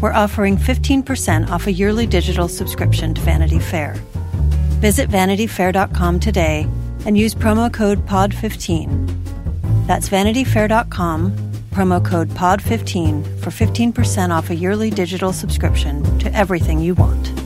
we're offering 15% off a yearly digital subscription to Vanity Fair. Visit vanityfair.com today and use promo code POD15. That's vanityfair.com, promo code POD15 for 15% off a yearly digital subscription to everything you want.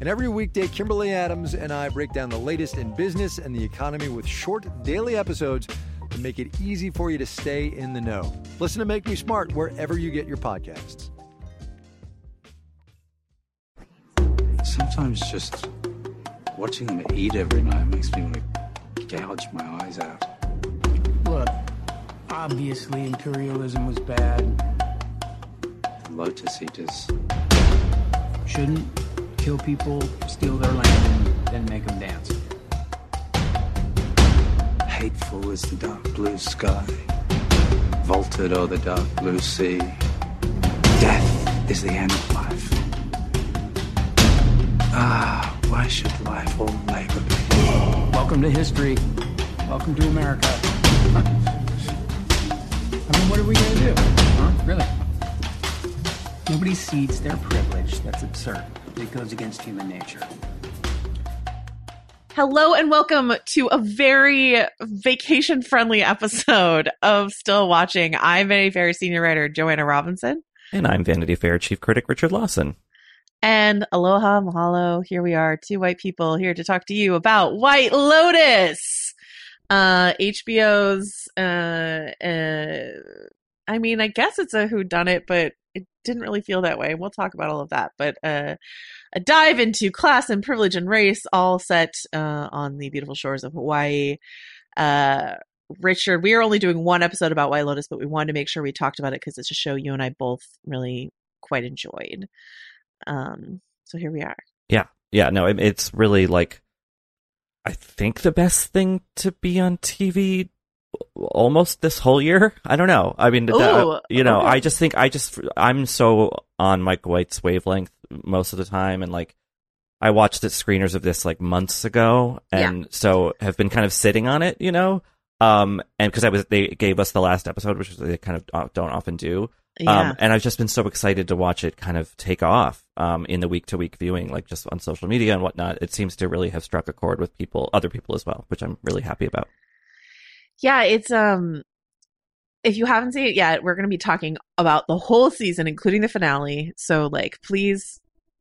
And every weekday, Kimberly Adams and I break down the latest in business and the economy with short daily episodes to make it easy for you to stay in the know. Listen to Make Me Smart wherever you get your podcasts. Sometimes just watching them eat every night makes me want to gouge my eyes out. Look, obviously imperialism was bad. Lotus eaters. Shouldn't kill people, steal their land, and then make them dance. Hateful is the dark blue sky, vaulted o'er the dark blue sea. Death is the end of life. Ah, why should life all labor be? Welcome to history. Welcome to America. I mean, what are we gonna do? Huh? Really? Nobody cedes their privilege. That's absurd. It goes against human nature. Hello and welcome to a very vacation friendly episode of Still Watching. I'm Vanity Fair senior writer Joanna Robinson. And I'm Vanity Fair chief critic Richard Lawson. And aloha, mahalo. Here we are, two white people here to talk to you about White Lotus. Uh, HBO's, uh, uh, I mean, I guess it's a who done it, but it didn't really feel that way. We'll talk about all of that, but uh, a dive into class and privilege and race, all set uh, on the beautiful shores of Hawaii. Uh, Richard, we are only doing one episode about White Lotus, but we wanted to make sure we talked about it because it's a show you and I both really quite enjoyed. Um, so here we are. Yeah, yeah, no, it, it's really like I think the best thing to be on TV almost this whole year. I don't know. I mean, Ooh, that, you know, okay. I just think I just I'm so on Mike White's wavelength most of the time, and like I watched the screeners of this like months ago, and so have been kind of sitting on it, you know. Um, and because I was they gave us the last episode, which they kind of don't often do. Yeah. Um, and I've just been so excited to watch it kind of take off um, in the week to week viewing, like just on social media and whatnot. It seems to really have struck a chord with people, other people as well, which I'm really happy about. Yeah, it's um if you haven't seen it yet, we're going to be talking about the whole season including the finale. So like please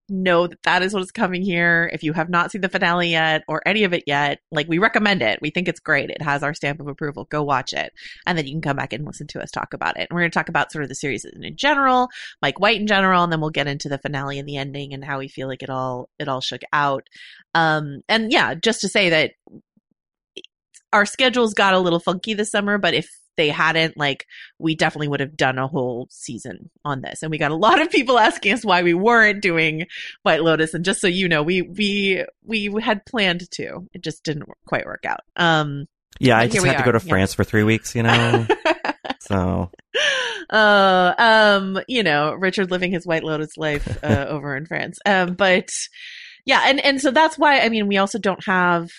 know that that is what is coming here. If you have not seen the finale yet or any of it yet, like we recommend it. We think it's great. It has our stamp of approval. Go watch it. And then you can come back and listen to us talk about it. And we're going to talk about sort of the series in general, Mike White in general, and then we'll get into the finale and the ending and how we feel like it all it all shook out. Um and yeah, just to say that our schedules got a little funky this summer, but if they hadn't, like, we definitely would have done a whole season on this. And we got a lot of people asking us why we weren't doing White Lotus. And just so you know, we we we had planned to. It just didn't quite work out. Um Yeah, I just had to go to yeah. France for three weeks, you know. so uh, um, you know, Richard living his White Lotus life uh, over in France. Um, but yeah, and and so that's why I mean we also don't have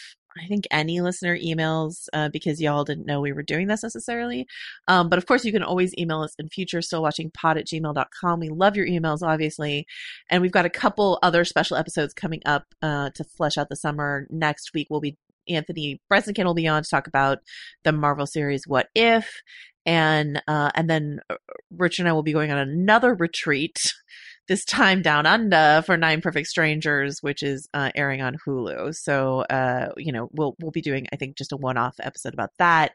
I think any listener emails uh, because y'all didn't know we were doing this necessarily. Um, but of course, you can always email us in future, still watching pod at gmail.com. We love your emails, obviously. And we've got a couple other special episodes coming up uh, to flesh out the summer. Next week, we'll be Anthony Breznican will be on to talk about the Marvel series What If. And uh, and then uh, Richard and I will be going on another retreat this time down under for Nine Perfect Strangers, which is uh, airing on Hulu. So, uh, you know, we'll we'll be doing, I think, just a one-off episode about that.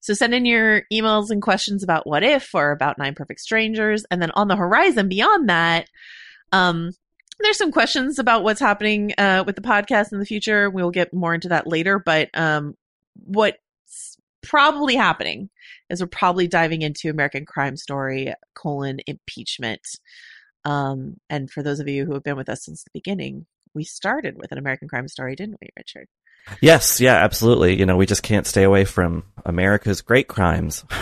So send in your emails and questions about what if or about Nine Perfect Strangers, and then on the horizon beyond that, um, there's some questions about what's happening uh, with the podcast in the future. We'll get more into that later, but um, what's probably happening is we're probably diving into American Crime Story colon impeachment. Um, and for those of you who have been with us since the beginning, we started with an American crime story, didn't we, Richard? Yes, yeah, absolutely. You know, we just can't stay away from America's great crimes.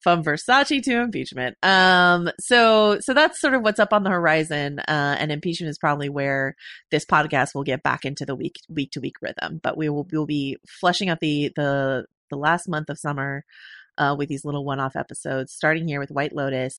From Versace to impeachment. Um, so so that's sort of what's up on the horizon. Uh, and impeachment is probably where this podcast will get back into the week week to week rhythm. But we will we'll be fleshing out the the the last month of summer uh, with these little one off episodes, starting here with White Lotus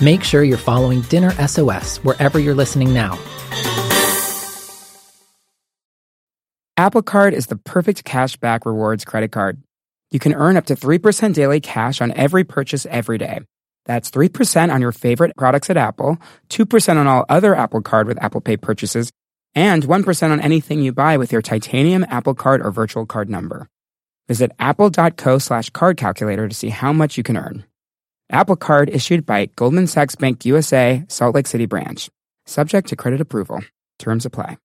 Make sure you're following Dinner SOS wherever you're listening now. Apple Card is the perfect cash back rewards credit card. You can earn up to 3% daily cash on every purchase every day. That's 3% on your favorite products at Apple, 2% on all other Apple Card with Apple Pay purchases, and 1% on anything you buy with your titanium Apple Card or virtual card number. Visit apple.co slash card calculator to see how much you can earn. Apple Card issued by Goldman Sachs Bank USA, Salt Lake City branch. Subject to credit approval. Terms apply.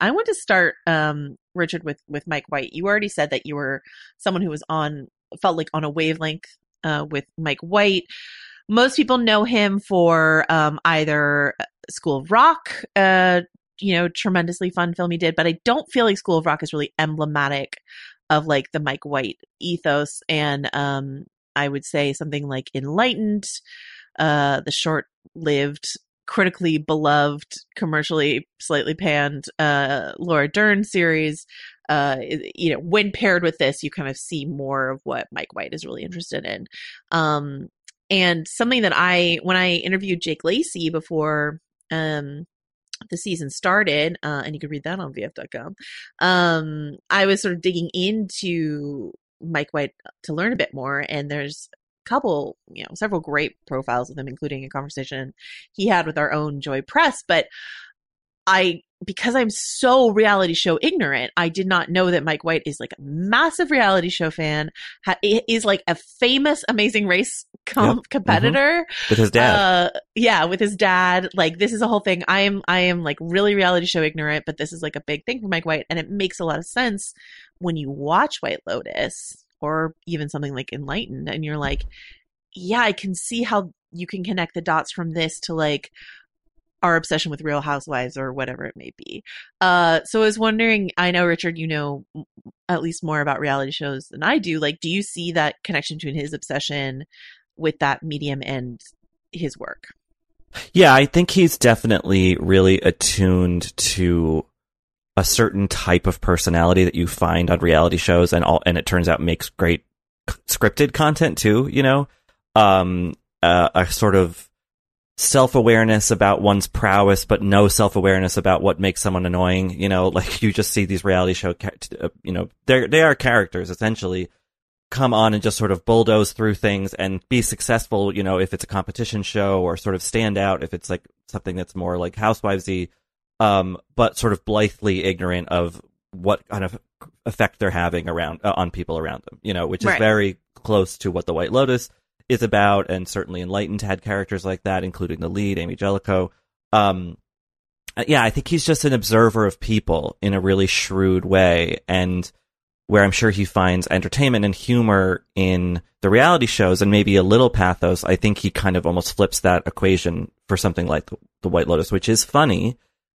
I want to start, um, Richard, with with Mike White. You already said that you were someone who was on felt like on a wavelength uh, with Mike White. Most people know him for um, either School of Rock, uh, you know, tremendously fun film he did, but I don't feel like School of Rock is really emblematic of like the Mike White ethos. And um, I would say something like Enlightened, uh, the short lived, critically beloved, commercially slightly panned uh, Laura Dern series. Uh, you know, when paired with this, you kind of see more of what Mike White is really interested in. Um, and something that I, when I interviewed Jake Lacy before um, the season started, uh, and you can read that on VF.com, um, I was sort of digging into Mike White to learn a bit more. And there's a couple, you know, several great profiles of him, including a conversation he had with our own Joy Press. But I, because I'm so reality show ignorant, I did not know that Mike White is like a massive reality show fan, ha- is like a famous Amazing Race com- yep. Mm-hmm. competitor mm-hmm. with his dad. Uh, yeah, with his dad. Like this is a whole thing. I am, I am like really reality show ignorant, but this is like a big thing for Mike White, and it makes a lot of sense when you watch White Lotus or even something like Enlightened, and you're like, yeah, I can see how you can connect the dots from this to like our obsession with Real Housewives or whatever it may be. Uh, so I was wondering, I know Richard, you know at least more about reality shows than I do. Like, do you see that connection between his obsession with that medium and his work? Yeah, I think he's definitely really attuned to a certain type of personality that you find on reality shows and all and it turns out makes great scripted content too, you know. Um uh, a sort of self awareness about one's prowess, but no self awareness about what makes someone annoying. You know, like you just see these reality show, uh, you know, they they are characters essentially come on and just sort of bulldoze through things and be successful. You know, if it's a competition show or sort of stand out, if it's like something that's more like housewivesy, um, but sort of blithely ignorant of what kind of effect they're having around uh, on people around them. You know, which is Right. very close to what the White Lotus is about, and certainly Enlightened had characters like that, including the lead, Amy Jellicoe. Um, uh, yeah, I think he's just an observer of people in a really shrewd way, and where I'm sure he finds entertainment and humor in the reality shows and maybe a little pathos, I think he kind of almost flips that equation for something like the, the White Lotus, which is funny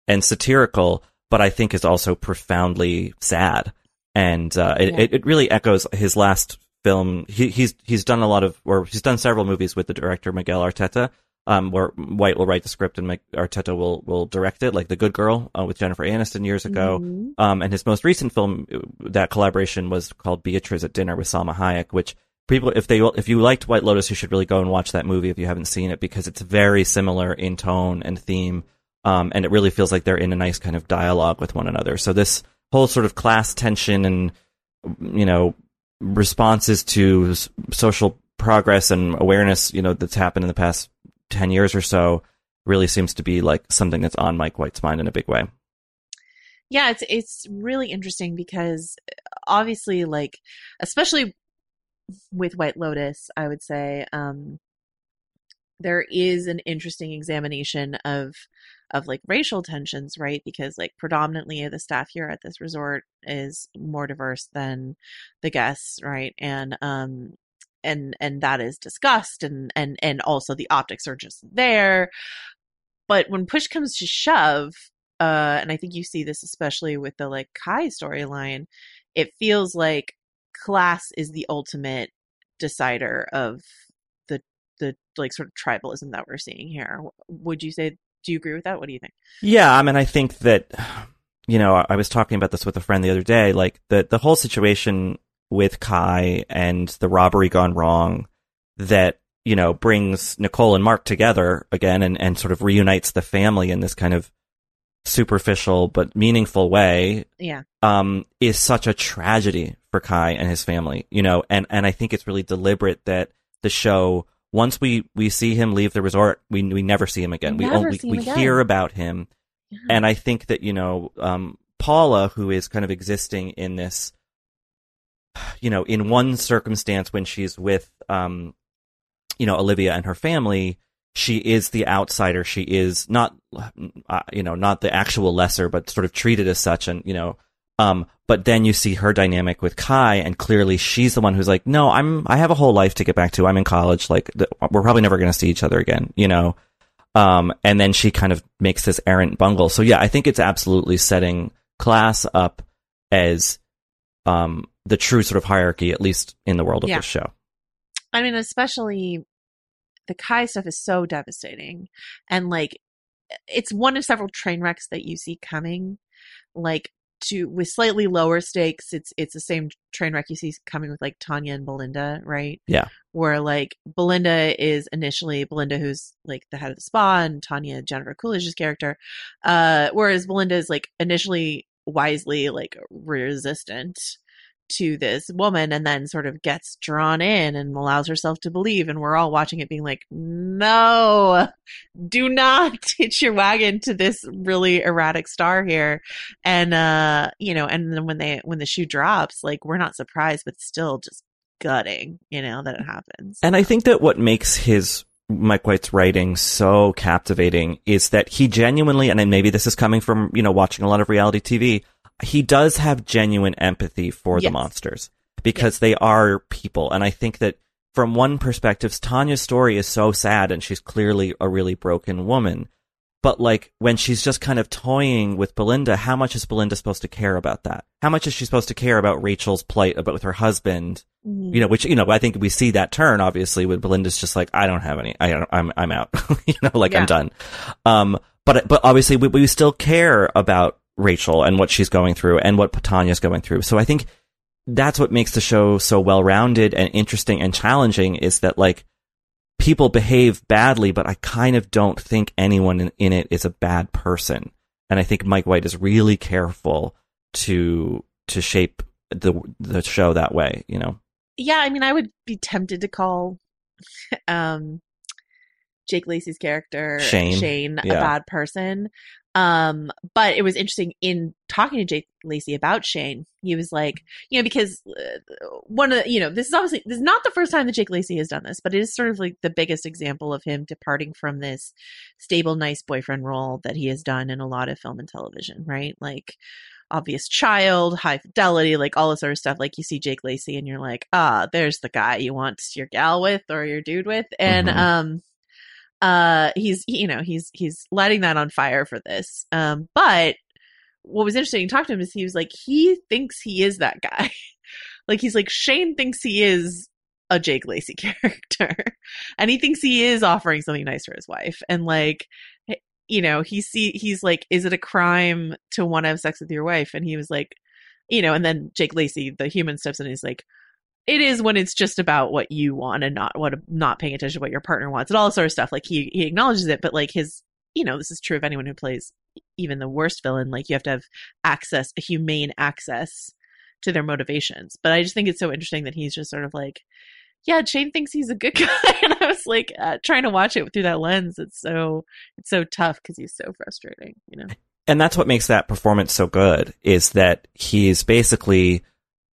and satirical, but I think is also profoundly sad. And uh, it, Yeah. it, it really echoes his last film. He, he's he's done a lot of, or he's done several movies with the director Miguel Arteta, um, where White will write the script and Mike Arteta will will direct it, like The Good Girl uh, with Jennifer Aniston years ago. Mhm. Um, and his most recent film, that collaboration was called Beatrice at Dinner with Salma Hayek, which people, if they, if you liked White Lotus, you should really go and watch that movie if you haven't seen it because it's very similar in tone and theme. Um, and it really feels like they're in a nice kind of dialogue with one another. So this whole sort of class tension and, you know, responses to s- social progress and awareness, you know, that's happened in the past 10 years or so really seems to be like something that's on Mike White's mind in a big way. yeah it's it's really interesting because obviously like especially with white lotus i would say um there is an interesting examination of of like racial tensions right? Because like predominantly the staff here at this resort is more diverse than the guests right? And um and and that is discussed and and and also the optics are just there. But when push comes to shove uh and i think you see this especially with the like kai storyline it feels like class is the ultimate decider of the the like sort of tribalism that we're seeing here. Would you say do you agree with that? What do you think? Yeah, I mean, I think that, you know, I- was talking about this with a friend the other day, like the, the whole situation with Kai and the robbery gone wrong that, you know, brings Nicole and Mark together again and, and sort of reunites the family in this kind of superficial but meaningful way yeah. um, is such a tragedy for Kai and his family, you know, and, and I think it's really deliberate that the show, once we, we see him leave the resort, we, we never see him again. We Never only, we again. hear about him. And I think that, you know, um, Paula, who is kind of existing in this, you know, in one circumstance when she's with, um, you know, Olivia and her family, she is the outsider. She is not, uh, you know, not the actual lesser, but sort of treated as such. And, you know, um, but then you see her dynamic with Kai, and clearly she's the one who's like, no, I'm, I have a whole life to get back to. I'm in college. Like, th- we're probably never going to see each other again, you know? Um, and then she kind of makes this errant bungle. So yeah, I think it's absolutely setting class up as, um, the true sort of hierarchy, at least in the world of Yeah. this show. I mean, especially the Kai stuff is so devastating. And like, it's one of several train wrecks that you see coming. Like, to with slightly lower stakes, it's it's the same train wreck you see coming with like Tanya and Belinda, right? Yeah. Where like Belinda is initially Belinda, who's like the head of the spa, and Tanya Jennifer Coolidge's character. Uh, whereas Belinda is like initially wisely like resistant to this woman and then sort of gets drawn in and allows herself to believe and we're all watching it being like no do not hitch your wagon to this really erratic star here. And uh you know and then when they when the shoe drops like we're not surprised but still just gutting you know that it happens. And I think that what makes his Mike White's writing so captivating is that he genuinely, and maybe this is coming from, you know, watching a lot of reality TV, he does have genuine empathy for the monsters because they are people. And I think that from one perspective, Tanya's story is so sad and she's clearly a really broken woman. But like when she's just kind of toying with Belinda, how much is Belinda supposed to care about that? How much is she supposed to care about Rachel's plight about with her husband? Mhm. You know, which you know, I think we see that turn obviously when Belinda's just like, I don't have any, I don't, I'm I'm out, you know, like Yeah. I'm done. Um, but but obviously we, we still care about Rachel and what she's going through and what Tanya's going through. So I think that's what makes the show so well rounded and interesting and challenging is that like people behave badly, but I kind of don't think anyone in, in it is a bad person. And I think Mike White is really careful to to shape the the show that way, you know. Yeah, I mean, I would be tempted to call um Jake Lacy's character Shane. Shane Yeah. a bad person. Um, but it was interesting in talking to Jake Lacy about Shane. He was like, you know, because uh, one of the, you know, this is obviously this is not the first time that Jake Lacy has done this, but it is sort of like the biggest example of him departing from this stable, nice boyfriend role that he has done in a lot of film and television, right? Like obvious child, high fidelity, like all this sort of stuff. Like you see Jake Lacy and you're like, ah, there's the guy you want your gal with or your dude with. And Mhm. um uh he's you know, he's he's lighting that on fire for this. Um but what was interesting to talk to him is he was like, he thinks he is that guy. like he's like, Shane thinks he is a Jake Lacy character. and he thinks he is offering something nice for his wife. And like you know, he see he's like, is it a crime to want to have sex with your wife? And he was like, you know, and then Jake Lacy, the human, steps in and he's like, it is when it's just about what you want and not what not paying attention to what your partner wants and all sort of stuff. Like he he acknowledges it, but like his you know, this is true of anyone who plays even the worst villain. Like you have to have access, a humane access to their motivations. But I just think it's so interesting that he's just sort of like, yeah, Shane thinks he's a good guy, and I was like uh, trying to watch it through that lens. It's so it's so tough because he's so frustrating, you know. and that's what makes that performance so good is that he's basically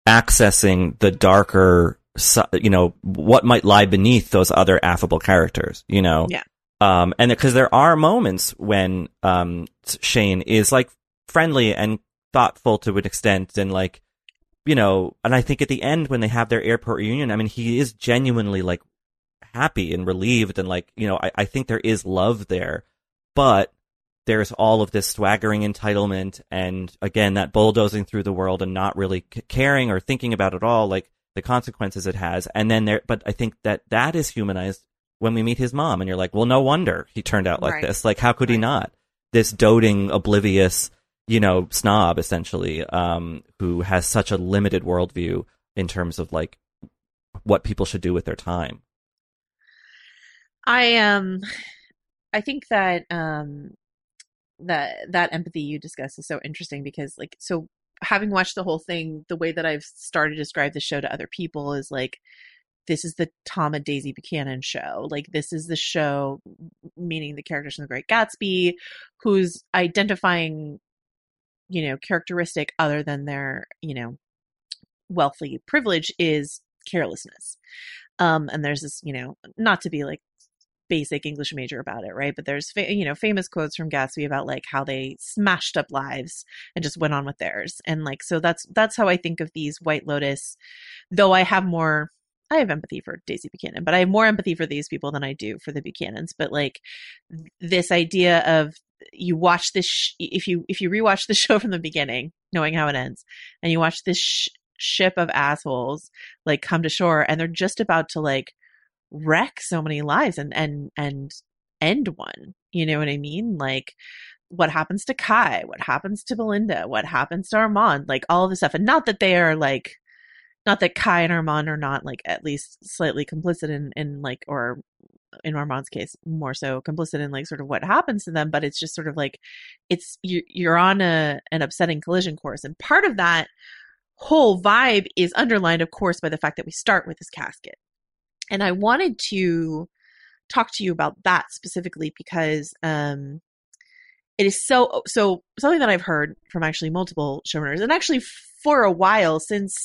accessing the darker you know what might lie beneath those other affable characters you know Yeah. um and because there are moments when um Shane is like friendly and thoughtful to an extent and like you know and I think at the end when they have their airport reunion I mean he is genuinely like happy and relieved and like you know I, I think there is love there but there's all of this swaggering entitlement and again that bulldozing through the world and not really c- caring or thinking about it all like the consequences it has. And then there but i think that that is humanized when we meet his mom and you're like well no wonder he turned out like Right. this. Like how could he not? This doting oblivious you know snob essentially um who has such a limited worldview in terms of like what people should do with their time. I um I think that um that that empathy you discuss is so interesting because like so having watched the whole thing, the way that I've started to describe the show to other people is like this is the Tom and Daisy Buchanan show. Like this is the show meaning the characters from the Great Gatsby who's identifying you know characteristic other than their, you know, wealthy privilege is carelessness. Um and there's this, you know, not to be like basic English major about it, right? But there's fa- you know famous quotes from Gatsby about like how they smashed up lives and just went on with theirs, and like so that's that's how I think of these White Lotus. Though I have more, I have empathy for Daisy Buchanan, but I have more empathy for these people than I do for the Buchanans. But like this idea of you watch this sh- if you if you rewatch the show from the beginning, knowing how it ends, and you watch this sh- ship of assholes like come to shore, and they're just about to like wreck so many lives and and and end one you know what i mean? Like what happens to kai? What happens to belinda? What happens to armand? Like all this stuff. And not that they are like not that kai and armand are not like at least slightly complicit in in like or in armand's case more so complicit in like sort of what happens to them but it's just sort of like it's you're, you're on a an upsetting collision course. And part of that whole vibe is underlined of course by the fact that we start with this casket and I wanted to talk to you about that specifically because um, it is so so something that I've heard from actually multiple showrunners and actually for a while since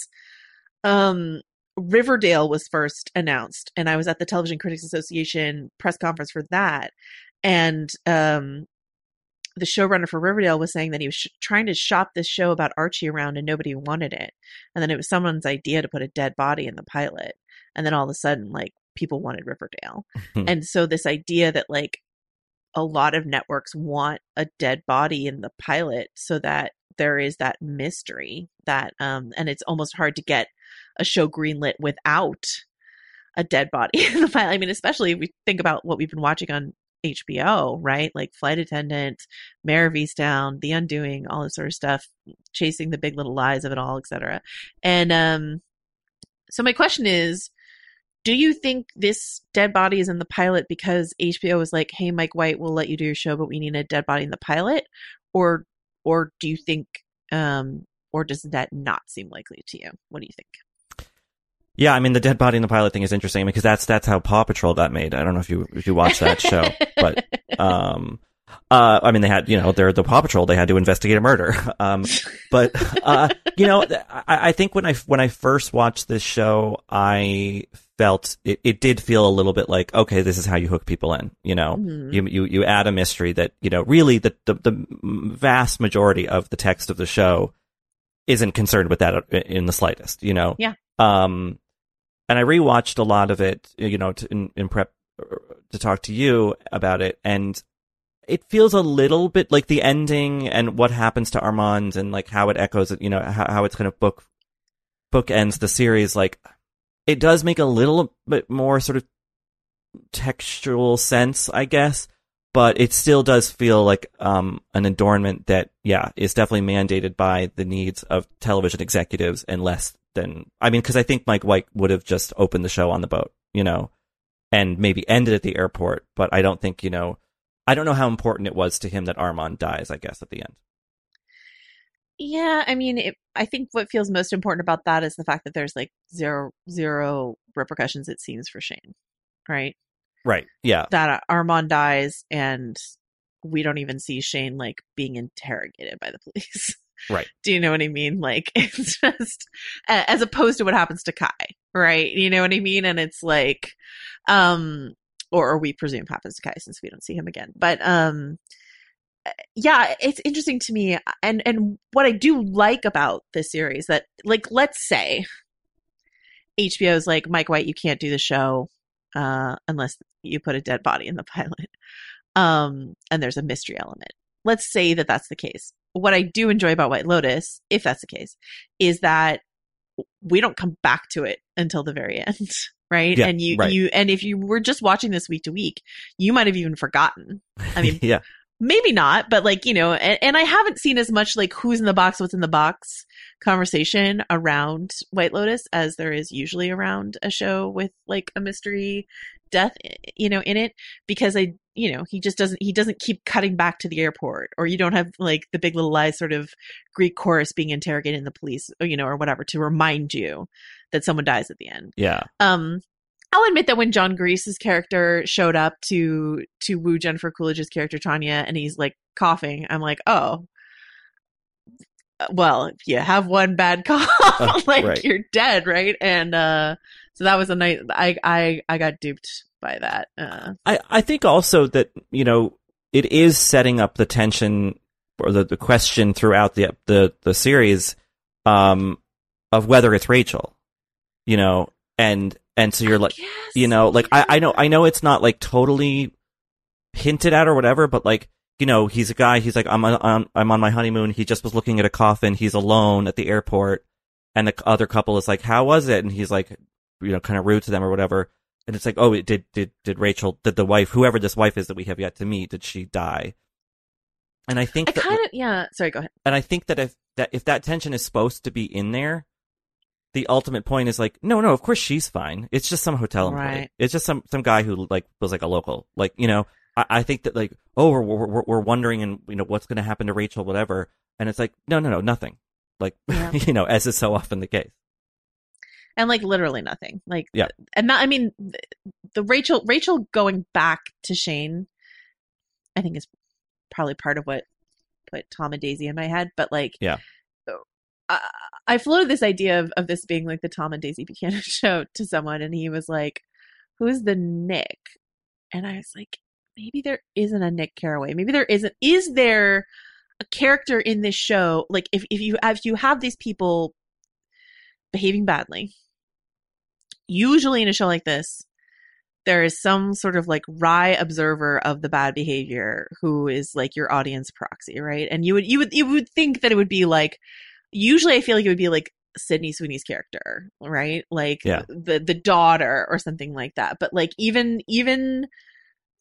um, Riverdale was first announced and I was at the Television Critics Association press conference for that. And um, the showrunner for Riverdale was saying that he was sh- trying to shop this show about Archie around and nobody wanted it and then it was someone's idea to put a dead body in the pilot and then all of a sudden like people wanted Riverdale. and so this idea that like a lot of networks want a dead body in the pilot so that there is that mystery that um and it's almost hard to get a show greenlit without a dead body in the pilot. I mean, especially if we think about what we've been watching on HBO, right? Like Flight Attendant, Mare of Easttown, The Undoing, all this sort of stuff, chasing the big little lies of it all, etc. And um so my question is do you think this dead body is in the pilot because HBO was like, "Hey, Mike White, we'll let you do your show, but we need a dead body in the pilot," or or do you think, um, or does that not seem likely to you? What do you think? Yeah, I mean the dead body in the pilot thing is interesting because that's that's how Paw Patrol got made. I don't know if you if you watched that show, but um, uh, I mean they had you know they're the Paw Patrol. They had to investigate a murder. Um, but uh, you know I, I think when I when I first watched this show, I felt it, it did feel a little bit like okay, this is how you hook people in. You know, Mhm. you you you add a mystery that you know really the the, the vast majority of the text of the show isn't concerned with that in the slightest. You know, Yeah. um, and I rewatched a lot of it, you know, to, in, in prep uh, to talk to you about it, and it feels a little bit like the ending and what happens to Armand and like how it echoes, you know, how, how it's kind of book ends the series. Like, it does make a little bit more sort of textual sense, I guess, but it still does feel like um, an adornment that, yeah, is definitely mandated by the needs of television executives and less than, I mean, because I think Mike White would have just opened the show on the boat, you know, and maybe ended at the airport, but I don't think, you know, I don't know how important it was to him that Armand dies, I guess, at the end. Yeah, I mean, it, I think what feels most important about that is the fact that there's like zero zero repercussions. It seems for Shane, right? Right. Yeah. That uh, Armand dies, and we don't even see Shane like being interrogated by the police. Right. Do you know what I mean? Like it's just as opposed to what happens to Kai, right? You know what I mean? And it's like, um, or, we presume happens to Kai since we don't see him again. But um, yeah, it's interesting to me, and and what I do like about this series that like let's say HBO is like Mike White, you can't do the show uh, unless you put a dead body in the pilot, um, and there's a mystery element. Let's say that that's the case. What I do enjoy about White Lotus, if that's the case, is that we don't come back to it until the very end, right? Yeah, and you right. you and if you were just watching this week to week, you might have even forgotten. I mean, yeah. maybe not, but like, you know, and, and I haven't seen as much like who's in the box, what's in the box conversation around White Lotus as there is usually around a show with like a mystery death, you know, in it because I, you know, he just doesn't, he doesn't keep cutting back to the airport or you don't have like the big little lies sort of Greek chorus being interrogated in the police, or, you know, or whatever to remind you that someone dies at the end. Yeah. Um, I'll admit that when Jon Gries's character showed up to to woo Jennifer Coolidge's character Tanya, and he's like coughing, I'm like, oh, uh, well, if you have one bad cough, Oh, like right. you're dead, right? And uh, so that was a night. I I I got duped by that. Uh, I, I think also that, you know, it is setting up the tension or the, the question throughout the, the, the series, um, of whether it's Rachel, you know, and, and so you're like, you know, like I, I know, I know it's not like totally hinted at or whatever, but like, you know, he's a guy, he's like, I'm on, I'm on my honeymoon. He just was looking at a coffin. He's alone at the airport. And the other couple is like, how was it? And he's like, you know, kind of rude to them or whatever. And it's like, oh, it did, did, did Rachel, did the wife, whoever this wife is that we have yet to meet, did she die? And I think I that, kind of yeah. Sorry, go ahead. and I think that if that, if that tension is supposed to be in there, the ultimate point is like, no, no, of course she's fine. It's just some hotel employee. Right. It's just some, some guy who like was like a local, like, you know, I, I think that like, oh, we're, we're, we're wondering and, you know, what's going to happen to Rachel, whatever. And it's like, no, no, no, nothing. Like, Yeah. you know, as is so often the case. And like literally nothing like Yeah. and not i mean the, the rachel rachel going back to shane i think is probably part of what put tom and daisy in my head but like Yeah. Uh, I, I floated this idea of, of this being like the tom and daisy buchanan show to someone and he was like who's the nick and i was like maybe there isn't a nick carraway maybe there isn't is there a character in this show like if, if you if you have these people behaving badly usually in a show like this there is some sort of like wry observer of the bad behavior who is like your audience proxy right? And you would you would you would think that it would be like usually i feel like it would be like sydney sweeney's character right? Like Yeah. the the daughter or something like that. But like even even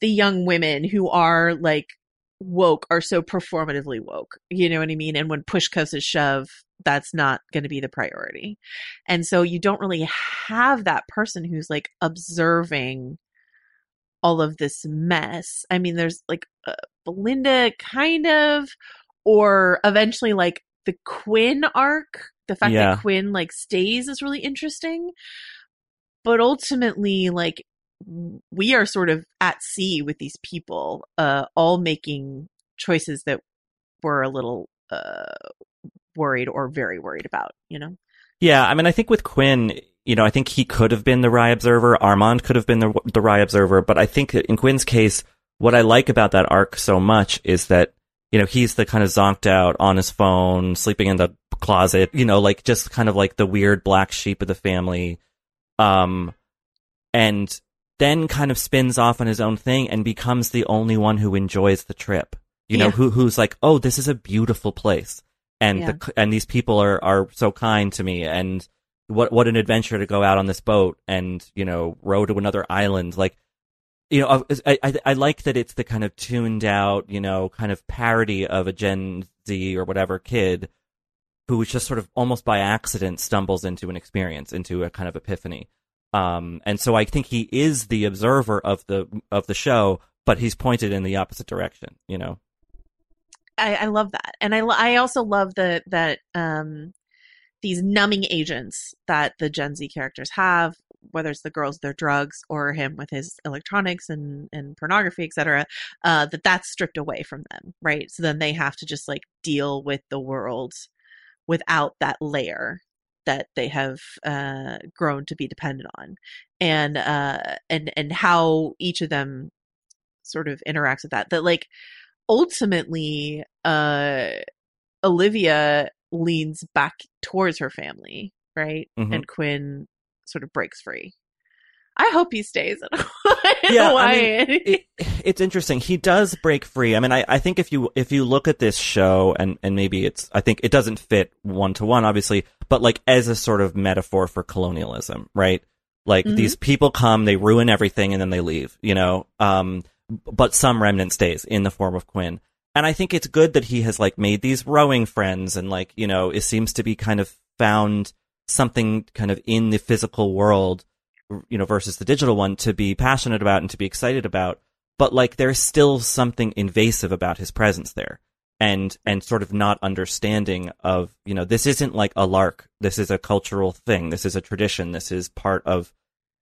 the young women who are like woke are so performatively woke you know what i mean? And when push comes to shove that's not going to be the priority. And so you don't really have that person who's like observing all of this mess. I mean, there's like uh, Belinda kind of, or eventually like the Quinn arc. The fact Yeah. that Quinn like stays is really interesting. But ultimately, like we are sort of at sea with these people, uh, all making choices that we're a little uh worried or very worried about, you know? Yeah, I mean, I think with Quinn, you know, I think he could have been the Wry Observer. Armand could have been the the Wry Observer, but I think that in Quinn's case, what I like about that arc so much is that you know he's the kind of zonked out on his phone, sleeping in the closet, you know, like just kind of like the weird black sheep of the family, um, and then kind of spins off on his own thing and becomes the only one who enjoys the trip. You know, Yeah. who who's like, oh, this is a beautiful place, and Yeah. the and these people are are so kind to me, and what what an adventure to go out on this boat and you know row to another island. Like you know I, I I like that it's the kind of tuned out you know kind of parody of a Gen Z or whatever kid who just sort of almost by accident stumbles into an experience into a kind of epiphany. Um and so I think he is the observer of the of the show but he's pointed in the opposite direction you know I, I love that, and I I also love that that um these numbing agents that the Gen Z characters have, whether it's the girls their drugs or him with his electronics and and pornography, etc. Uh, that that's stripped away from them, right? So then they have to just like deal with the world without that layer that they have uh, grown to be dependent on, and uh, and and how each of them sort of interacts with that. That like ultimately, uh, Olivia leans back towards her family, right? Mhm. And Quinn sort of breaks free. I hope he stays in yeah, I Hawaii. mean, it, it's interesting. He does break free. I mean, I, I think if you if you look at this show and and maybe it's I think it doesn't fit one to one, obviously, but like as a sort of metaphor for colonialism, right? Like Mhm. these people come, they ruin everything, and then they leave. You know, um, but some remnant stays in the form of Quinn. And I think it's good that he has like made these rowing friends and like, you know, it seems to be kind of found something kind of in the physical world, you know, versus the digital one to be passionate about and to be excited about. But like there's still something invasive about his presence there. And, and sort of not understanding of, you know, this isn't like a lark. This is a cultural thing. This is a tradition. This is part of,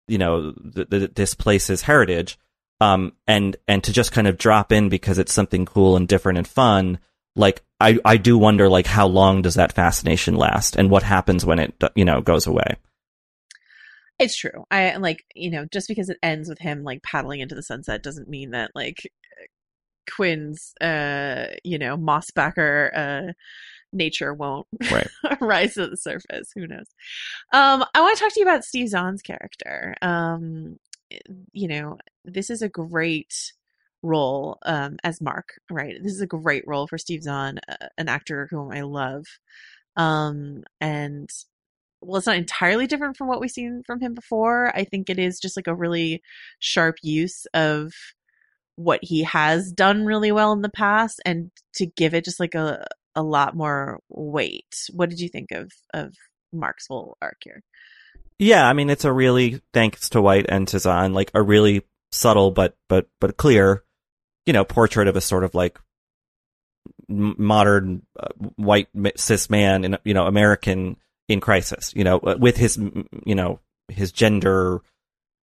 you know, this place's heritage um, and and to just kind of drop in because it's something cool and different and fun. Like I I do wonder like how long does that fascination last and what happens when it you know goes away. It's true. I like, you know, just because it ends with him like paddling into the sunset doesn't mean that like Quinn's uh, you know, Mossbacher uh nature won't Right. rise to the surface. Who knows? Um, I want to talk to you about Steve Zahn's character. Um, you know, this is a great role um, as Mark, right? This is a great role for Steve Zahn, uh, an actor whom I love. Um, and well, it's not entirely different from what we've seen from him before. I think it is just like a really sharp use of what he has done really well in the past and to give it just like a a lot more weight. What did you think of of Mark's whole arc here? Yeah, I mean it's a really thanks to White and to Zahn like a really subtle but but but clear, you know, portrait of a sort of like modern uh, white cis man in you know American in crisis, you know, uh, with his you know his gender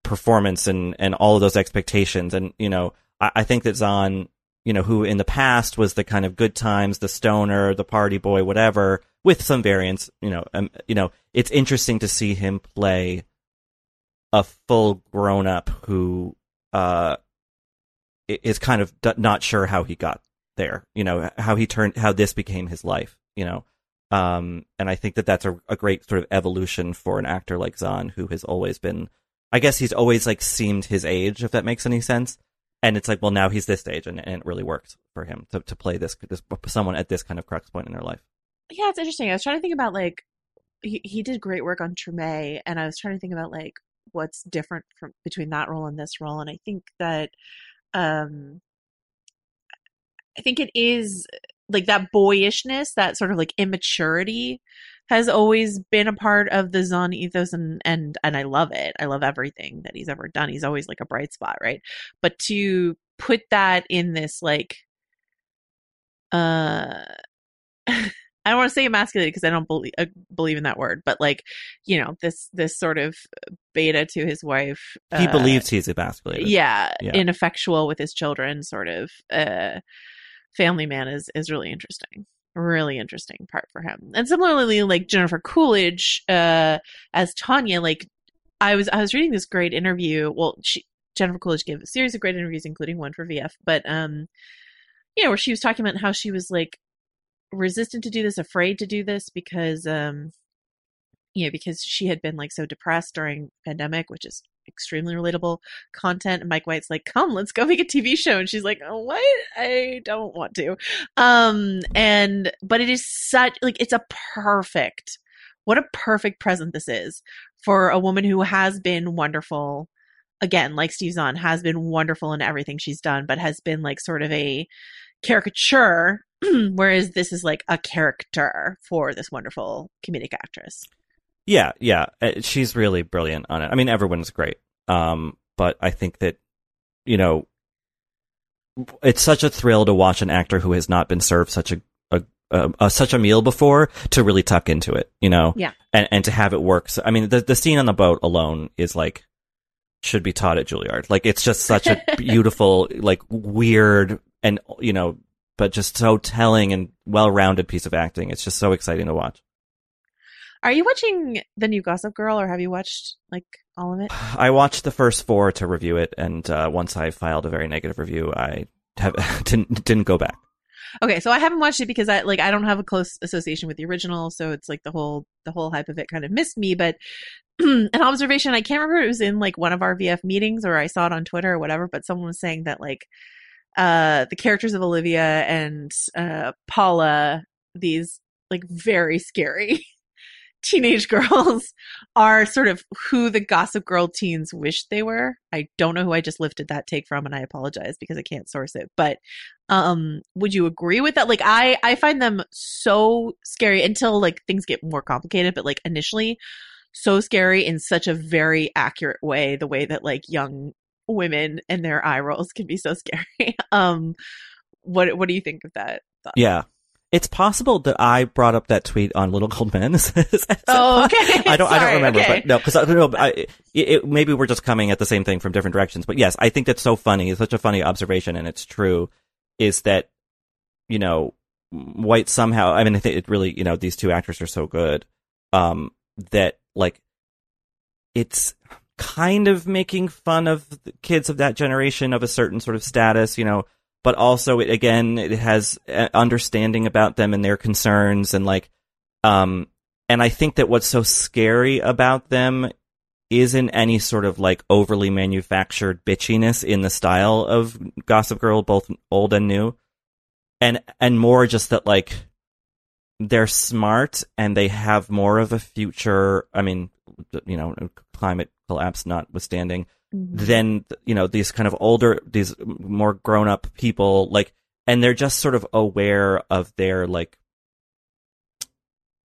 performance and and all of those expectations, and you know I, I think that Zahn, you know, who in the past was the kind of good times, the stoner, the party boy, whatever, with some variants, you know, um, you know, it's interesting to see him play a full grown up who uh is kind of d- not sure how he got there, you know, how he turned, how this became his life, you know. Um, and I think that that's a, a great sort of evolution for an actor like Zahn, who has always been, I guess he's always like seemed his age, if that makes any sense. And it's like, well, now he's this age, and, and it really works for him to, to play this, this someone at this kind of crux point in their life. Yeah, it's interesting. I was trying to think about like he he did great work on Treme, and I was trying to think about like what's different from between that role and this role, and I think that um I think it is like that boyishness, that sort of like immaturity has always been a part of the Zahn ethos and and and I love it. I love everything that he's ever done. He's always like a bright spot, right? But to put that in this like uh I don't want to say emasculated because I don't believe uh, believe in that word, but like, you know, this this sort of beta to his wife. He uh, believes he's emasculated. Yeah, Yeah. ineffectual with his children, sort of. Uh, family man is is really interesting, really interesting part for him. And similarly, like Jennifer Coolidge uh, as Tanya, like I was I was reading this great interview. Well, she Jennifer Coolidge gave a series of great interviews, including one for VF, but um, you know, where she was talking about how she was like resistant to do this, afraid to do this because um you know, because she had been like so depressed during pandemic, which is extremely relatable content. And Mike White's like, come, let's go make a TV show. And she's like, oh, what? I don't want to. Um, and, but it is such, like, it's a perfect, what a perfect present this is for a woman who has been wonderful. Again, like Steve Zahn has been wonderful in everything she's done, but has been like sort of a caricature, whereas this is like a character for this wonderful comedic actress. Yeah, yeah, uh, she's really brilliant on it. I mean, everyone's great, um, but I think that you know, it's such a thrill to watch an actor who has not been served such a, a, a, a such a meal before to really tuck into it. You know, Yeah. and and to have it work. So, I mean, the the scene on the boat alone is like should be taught at Juilliard. Like, it's just such a beautiful, like weird, and you know, but just so telling and well rounded piece of acting. It's just so exciting to watch. Are you watching the new Gossip Girl, or have you watched like all of it? I watched the first four to review it, and uh, once I filed a very negative review, I have didn't didn't go back. Okay, so I haven't watched it because I like I don't have a close association with the original, so it's like the whole the whole hype of it kind of missed me. But an observation I can't remember it was in like one of our VF meetings or I saw it on Twitter or whatever, but someone was saying that like uh the characters of Olivia and uh Paula, these like very scary teenage girls are sort of who the gossip girl teens wish they were. I don't know who I just lifted that take from and I apologize because I can't source it. But um would you agree with that? Like I I find them so scary until like things get more complicated, but like initially so scary in such a very accurate way, the way that like young women and their eye rolls can be so scary. um what what do you think of that? thought? Yeah. It's possible that I brought up that tweet on Little Gold Men. Is- is that Oh, okay. I don't. I don't remember. okay. But no, because I don't know. I, it, it, maybe we're just coming at the same thing from different directions. But yes, I think that's so funny. It's such a funny observation, and it's true. Is that you know White somehow? I mean, I think it really. You know, these two actors are so good. Um, that like it's kind of making fun of the kids of that generation of a certain sort of status, you know, but also it again it has understanding about them and their concerns and like um and I think that what's so scary about them isn't any sort of like overly manufactured bitchiness in the style of Gossip Girl, both old and new, and and more just that like they're smart and they have more of a future. I mean, you know, climate collapse notwithstanding, Mm-hmm. than you know these kind of older, these more grown up people like, and they're just sort of aware of their like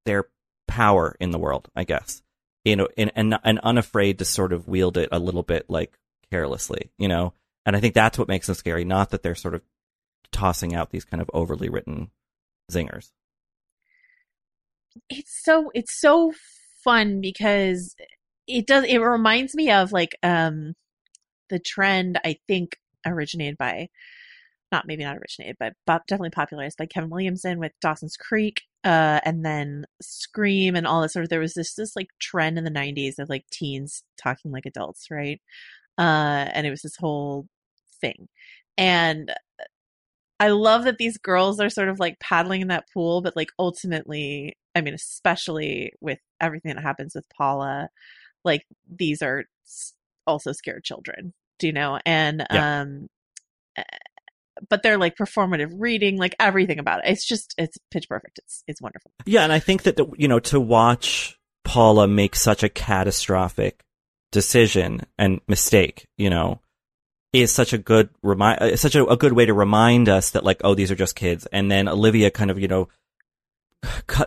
their power in the world, I guess. You know, and, and and unafraid to sort of wield it a little bit like carelessly, you know. And I think that's what makes them scary, not that they're sort of tossing out these kind of overly written zingers. it's so it's so fun because it does it reminds me of like um the trend I think originated by not maybe not originated but, definitely popularized by Kevin Williamson with Dawson's Creek uh and then Scream and all that sort of there was this this like trend in the 90s of like teens talking like adults right? Uh and it was this whole thing. And I love that these girls are sort of like paddling in that pool, but like ultimately, I mean, especially with everything that happens with Paula, like these are also scared children, do you know? And, Yeah. um, eh, but they're like performative reading, like everything about it. It's just, it's pitch perfect. It's, it's wonderful. Yeah, and I think that you know to watch Paula make such a catastrophic decision and mistake, you know, is such a good remind, uh, such a, a good way to remind us that like, oh, these are just kids. And then Olivia kind of, you know,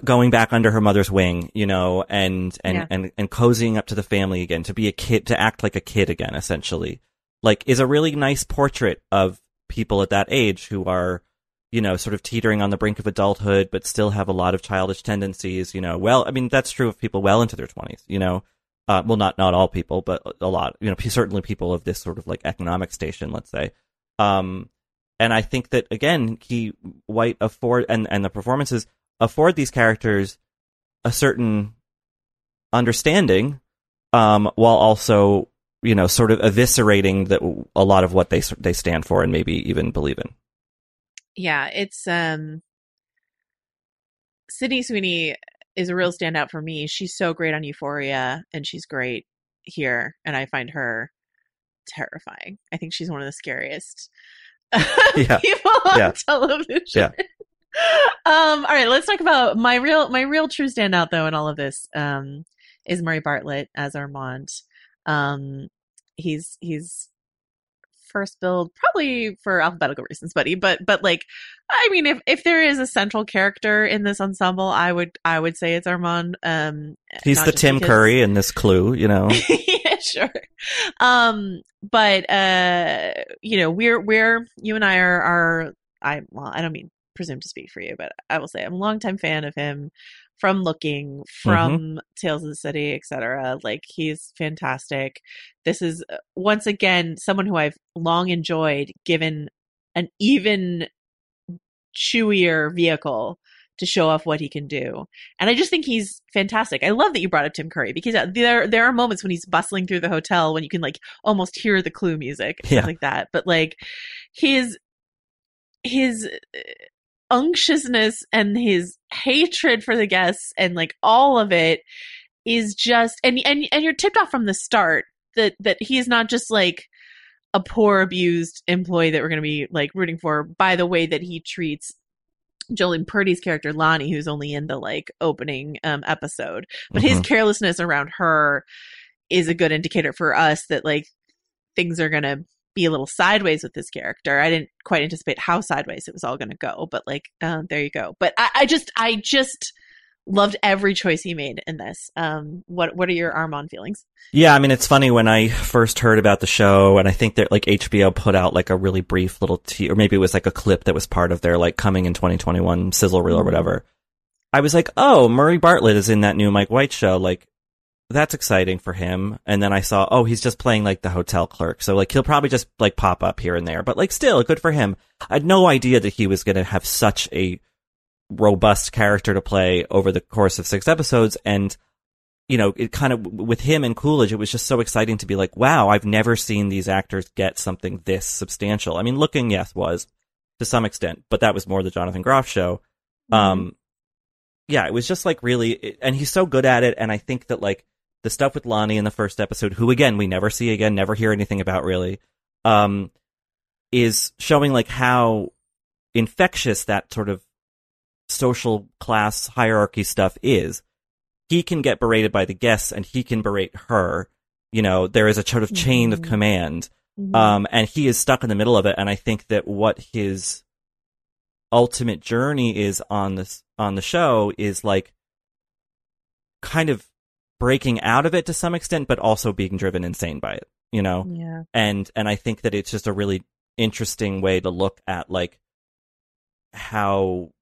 going back under her mother's wing, you know, and, and, Yeah. and, and cozying up to the family again, to be a kid, to act like a kid again, essentially, like is a really nice portrait of people at that age who are, you know, sort of teetering on the brink of adulthood, but still have a lot of childish tendencies, you know, well, I mean, that's true of people well into their twenties, you know, uh, well, not, not all people, but a lot, you know, certainly people of this sort of like economic station, let's say. Um, and I think that again, he White afford and and the performances afford these characters a certain understanding, um, while also you know sort of eviscerating the, a lot of what they they stand for and maybe even believe in. yeah, it's um Sydney Sweeney is a real standout for me. She's so great on Euphoria and she's great here and I find her terrifying. I think she's one of the scariest Yeah. people on Yeah. television. Yeah. Um all right, let's talk about my real my real true standout though in all of this um is Murray Bartlett as Armand. Um he's he's first build probably for alphabetical reasons buddy but but like i mean if if there is a central character in this ensemble i would i would say it's armand um He's the Tim because- Curry in this Clue, you know. yeah sure um but uh you know we're we're you and i are are i well i don't mean presume to speak for you but i will say i'm a longtime fan of him from looking from tales of the city etc like he's fantastic this is uh, once again someone who i've long enjoyed given an even chewier vehicle to show off what he can do. And I just think he's fantastic. I love that you brought up Tim Curry because uh, there there are moments when he's bustling through the hotel when you can like almost hear the clue music and Yeah. stuff like that. But like his his unctuousness and his hatred for the guests and like all of it is just and and and you're tipped off from the start that that he is not just like a poor abused employee that we're going to be like rooting for by the way that he treats Jolene Purdy's character Lani, who's only in the like opening um, episode, but his Mhm. carelessness around her is a good indicator for us that like things are going to be a little sideways with this character. I didn't quite anticipate how sideways it was all going to go, but like um, there you go. But I, I just I just loved every choice he made in this. Um, what what are your Armand feelings? Yeah, I mean, it's funny when I first heard about the show, and I think that like HBO put out like a really brief little te- or maybe it was like a clip that was part of their like coming in 2021 sizzle reel or whatever. I was like, oh, Murray Bartlett is in that new Mike White show. Like, that's exciting for him. And then I saw, oh, he's just playing like the hotel clerk. So like he'll probably just like pop up here and there, but like still good for him. I had no idea that he was going to have such a robust character to play over the course of six episodes. And you know, it kind of with him and Coolidge, it was just so exciting to be like, wow, I've never seen these actors get something this substantial. I mean, looking, yes, was to some extent, but that was more the Jonathan Groff show. Um, yeah, it was just like really, and he's so good at it. And I think that like the stuff with Lani in the first episode, who again, we never see again, never hear anything about really, um, is showing like how infectious that sort of social class hierarchy stuff is. He can get berated by the guests and he can berate her. You know, there is a sort of chain of Mhm. command. Mhm. Um, and he is stuck in the middle of it. And I think that what his ultimate journey is on this, on the show is like kind of breaking out of it to some extent, but also being driven insane by it, you know? Yeah. And, and I think that it's just a really interesting way to look at like how,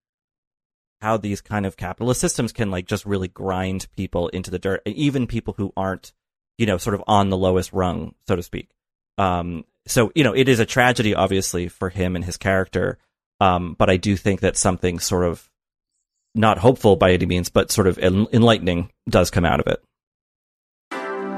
how these kind of capitalist systems can like just really grind people into the dirt, even people who aren't, you know, sort of on the lowest rung, so to speak. Um, so, you know, it is a tragedy, obviously, for him and his character. Um, but I do think that something sort of not hopeful by any means, but sort of en- enlightening does come out of it.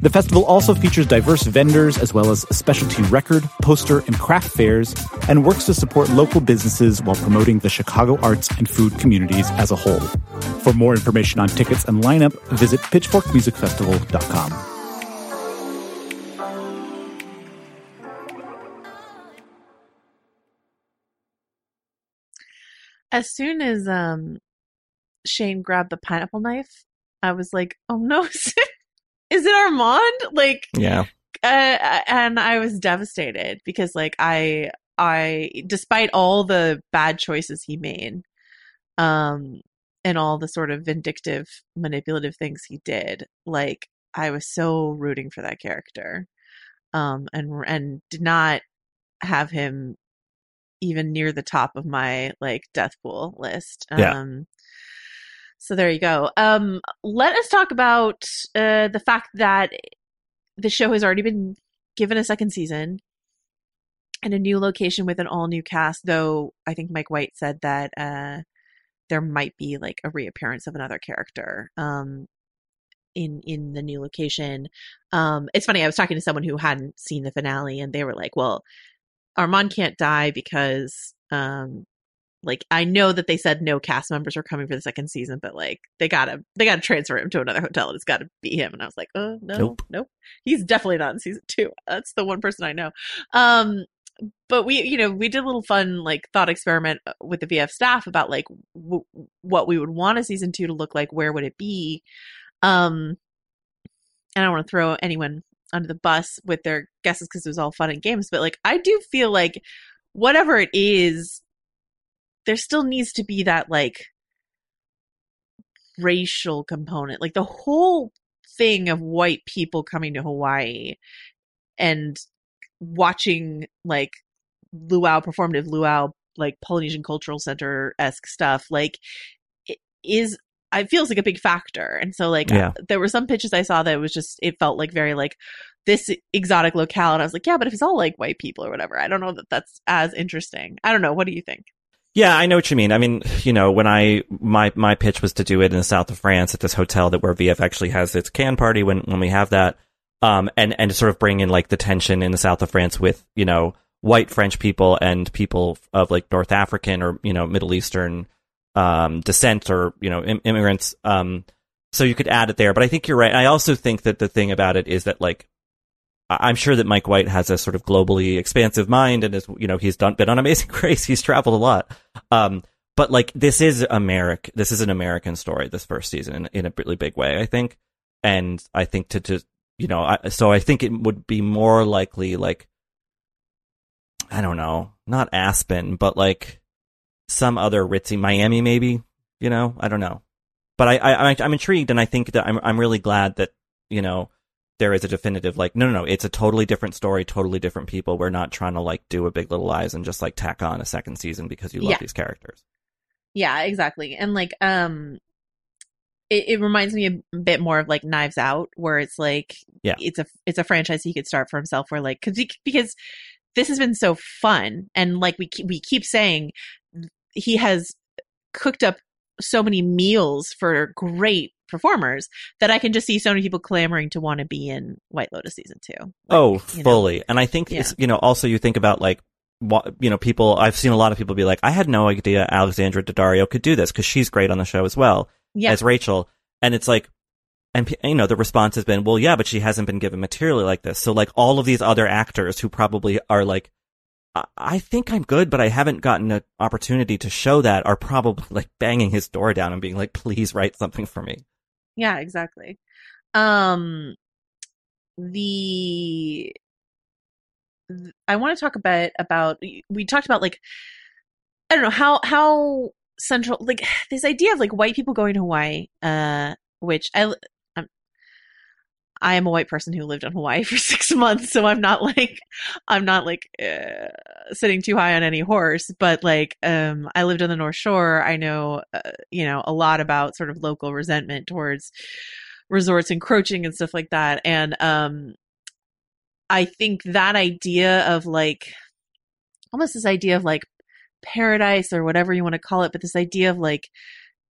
The festival also features diverse vendors as well as a specialty record, poster, and craft fairs, and works to support local businesses while promoting the Chicago arts and food communities as a whole. For more information on tickets and lineup, visit pitchforkmusicfestival.com. As soon as um Shane grabbed the pineapple knife, I was like, "Oh no, is it Armand?" Like, Yeah. uh, and I was devastated because, like, I, I, despite all the bad choices he made, um, and all the sort of vindictive, manipulative things he did, like, I was so rooting for that character, um, and and did not have him even near the top of my like death pool list. Yeah. So there you go. Um, let us talk about uh, the fact that the show has already been given a second season and a new location with an all new cast. Though I think Mike White said that uh, there might be like a reappearance of another character um, in in the new location. Um, it's funny. I was talking to someone who hadn't seen the finale, and they were like, "Well, Armand can't die because." Um, like I know that they said no cast members are coming for the second season, but like they gotta they gotta transfer him to another hotel and it's gotta be him. And I was like, oh no, Nope. nope. He's definitely not in season two. That's the one person I know. Um but we you know we did a little fun like thought experiment uh, with the VF staff about like w- what we would want a season two to look like. Where would it be? Um and I don't want to throw anyone under the bus with their guesses because it was all fun and games, but like I do feel like whatever it is there still needs to be that like racial component. Like the whole thing of white people coming to Hawaii and watching like luau performative luau like Polynesian Cultural Center esque stuff like it is it feels like a big factor. And so like Yeah. there were some pitches I saw that was just it felt like very like this exotic locale and I was like, yeah, but if it's all like white people or whatever, I don't know that that's as interesting. I don't know. What do you think? Yeah, I know what you mean. I mean, you know, when I my my pitch was to do it in the south of France at this hotel that where VF actually has its Cannes party when when we have that, um, and and to sort of bring in like the tension in the south of France with you know white French people and people of like North African or you know Middle Eastern um, descent or you know Im- immigrants. Um, so you could add it there, but I think you're right. I also think that the thing about it is that like I'm sure that Mike White has a sort of globally expansive mind and is, you know, he's done, been on Amazing Race. He's traveled a lot. Um, but like, this is America. This is an American story, this first season in, in a really big way, I think. And I think to, to, you know, I, so I think it would be more likely like, I don't know, not Aspen, but like some other ritzy Miami, maybe, you know, I don't know. But I, I, I'm intrigued and I think that I'm, I'm really glad that, you know, there is a definitive like no no no it's a totally different story totally different people we're not trying to like do a big little lies and just like tack on a second season because you love Yeah. these characters Yeah, exactly. And like, um, it, it reminds me a bit more of like Knives Out, where it's like, Yeah. it's a it's a franchise he could start for himself. Where like, cause he, because this has been so fun, and like we we keep saying, he has cooked up so many meals for great performers that I can just see so many people clamoring to want to be in White Lotus season two. oh you know. fully and i think it's you know also you think about like you know people i've seen a lot of people be like i had no idea alexandra daddario could do this because she's great on the show as well Yeah. as rachel and it's like and you know the response has been well yeah but she hasn't been given material like this so like all of these other actors who probably are like I- I think I'm good, but I haven't gotten an opportunity to show that are probably like banging his door down and being like, please write something for me. Yeah, exactly. Um the th- I want to talk a bit about we talked about like I don't know how how central like this idea of like white people going to Hawaii uh which I I am a white person who lived in Hawaii for 6 months so I'm not like I'm not like uh, sitting too high on any horse but like um I lived on the North Shore. I know uh, you know a lot about sort of local resentment towards resorts encroaching and stuff like that and um I think that idea of like almost this idea of like paradise or whatever you want to call it, but this idea of like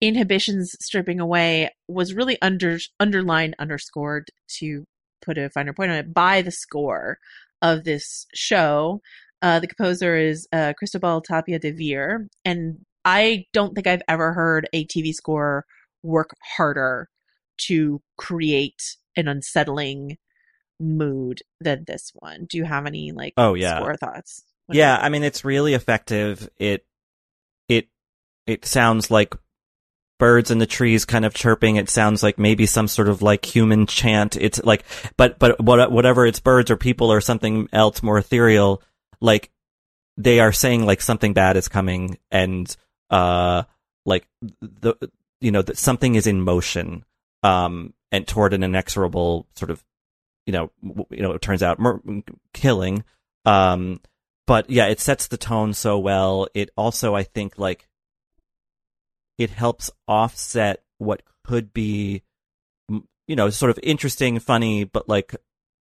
inhibitions stripping away was really under underlined, underscored to put a finer point on it, by the score of this show. Uh, the composer is uh, Cristobal Tapia de Veer, and I don't think I've ever heard a TV score work harder to create an unsettling mood than this one. Do you have any like oh yeah score thoughts? What yeah, I mean it's really effective. It it it sounds like birds in the trees kind of chirping. It sounds like maybe some sort of like human chant. It's like, but, but what, whatever it's birds or people or something else more ethereal, like they are saying like something bad is coming and, uh, like the, you know, that something is in motion, um, and toward an inexorable sort of, you know, you know, it turns out mur- killing. Um, but yeah, it sets the tone so well. It also, I think, like it helps offset what could be, you know, sort of interesting, funny, but like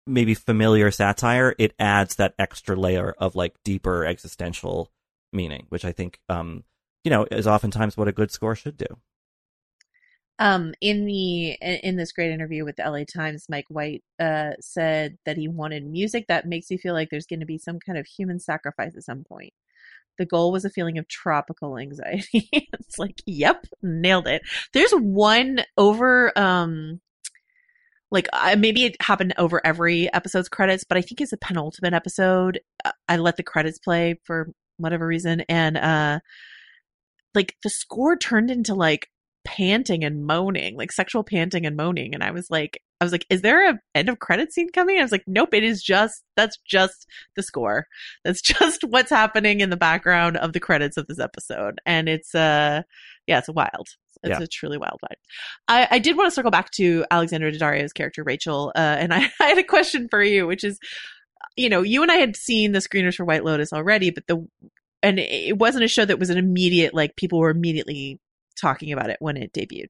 maybe familiar satire. It adds that extra layer of like deeper existential meaning, which I think, um, you know, is oftentimes what a good score should do. Um, in the in this great interview with the LA Times, Mike White uh, said that he wanted music that makes you feel like there's going to be some kind of human sacrifice at some point. The goal was a feeling of tropical anxiety. it's like, yep, nailed it. There's one over, um, like maybe it happened over every episode's credits, but I think it's a penultimate episode. Uh, I let the credits play for whatever reason, and uh, like the score turned into like panting and moaning, like sexual panting and moaning, and I was like, I was like, is there a end of credit scene coming? I was like, nope, it is just that's just the score. That's just what's happening in the background of the credits of this episode. And it's uh yeah, it's wild. It's Yeah. a truly wild vibe. I, I did want to circle back to Alexandra Daddario's character, Rachel, uh, and I, I had a question for you, which is, you know, you and I had seen the screeners for White Lotus already, but the and it wasn't a show that was an immediate like people were immediately talking about it when it debuted,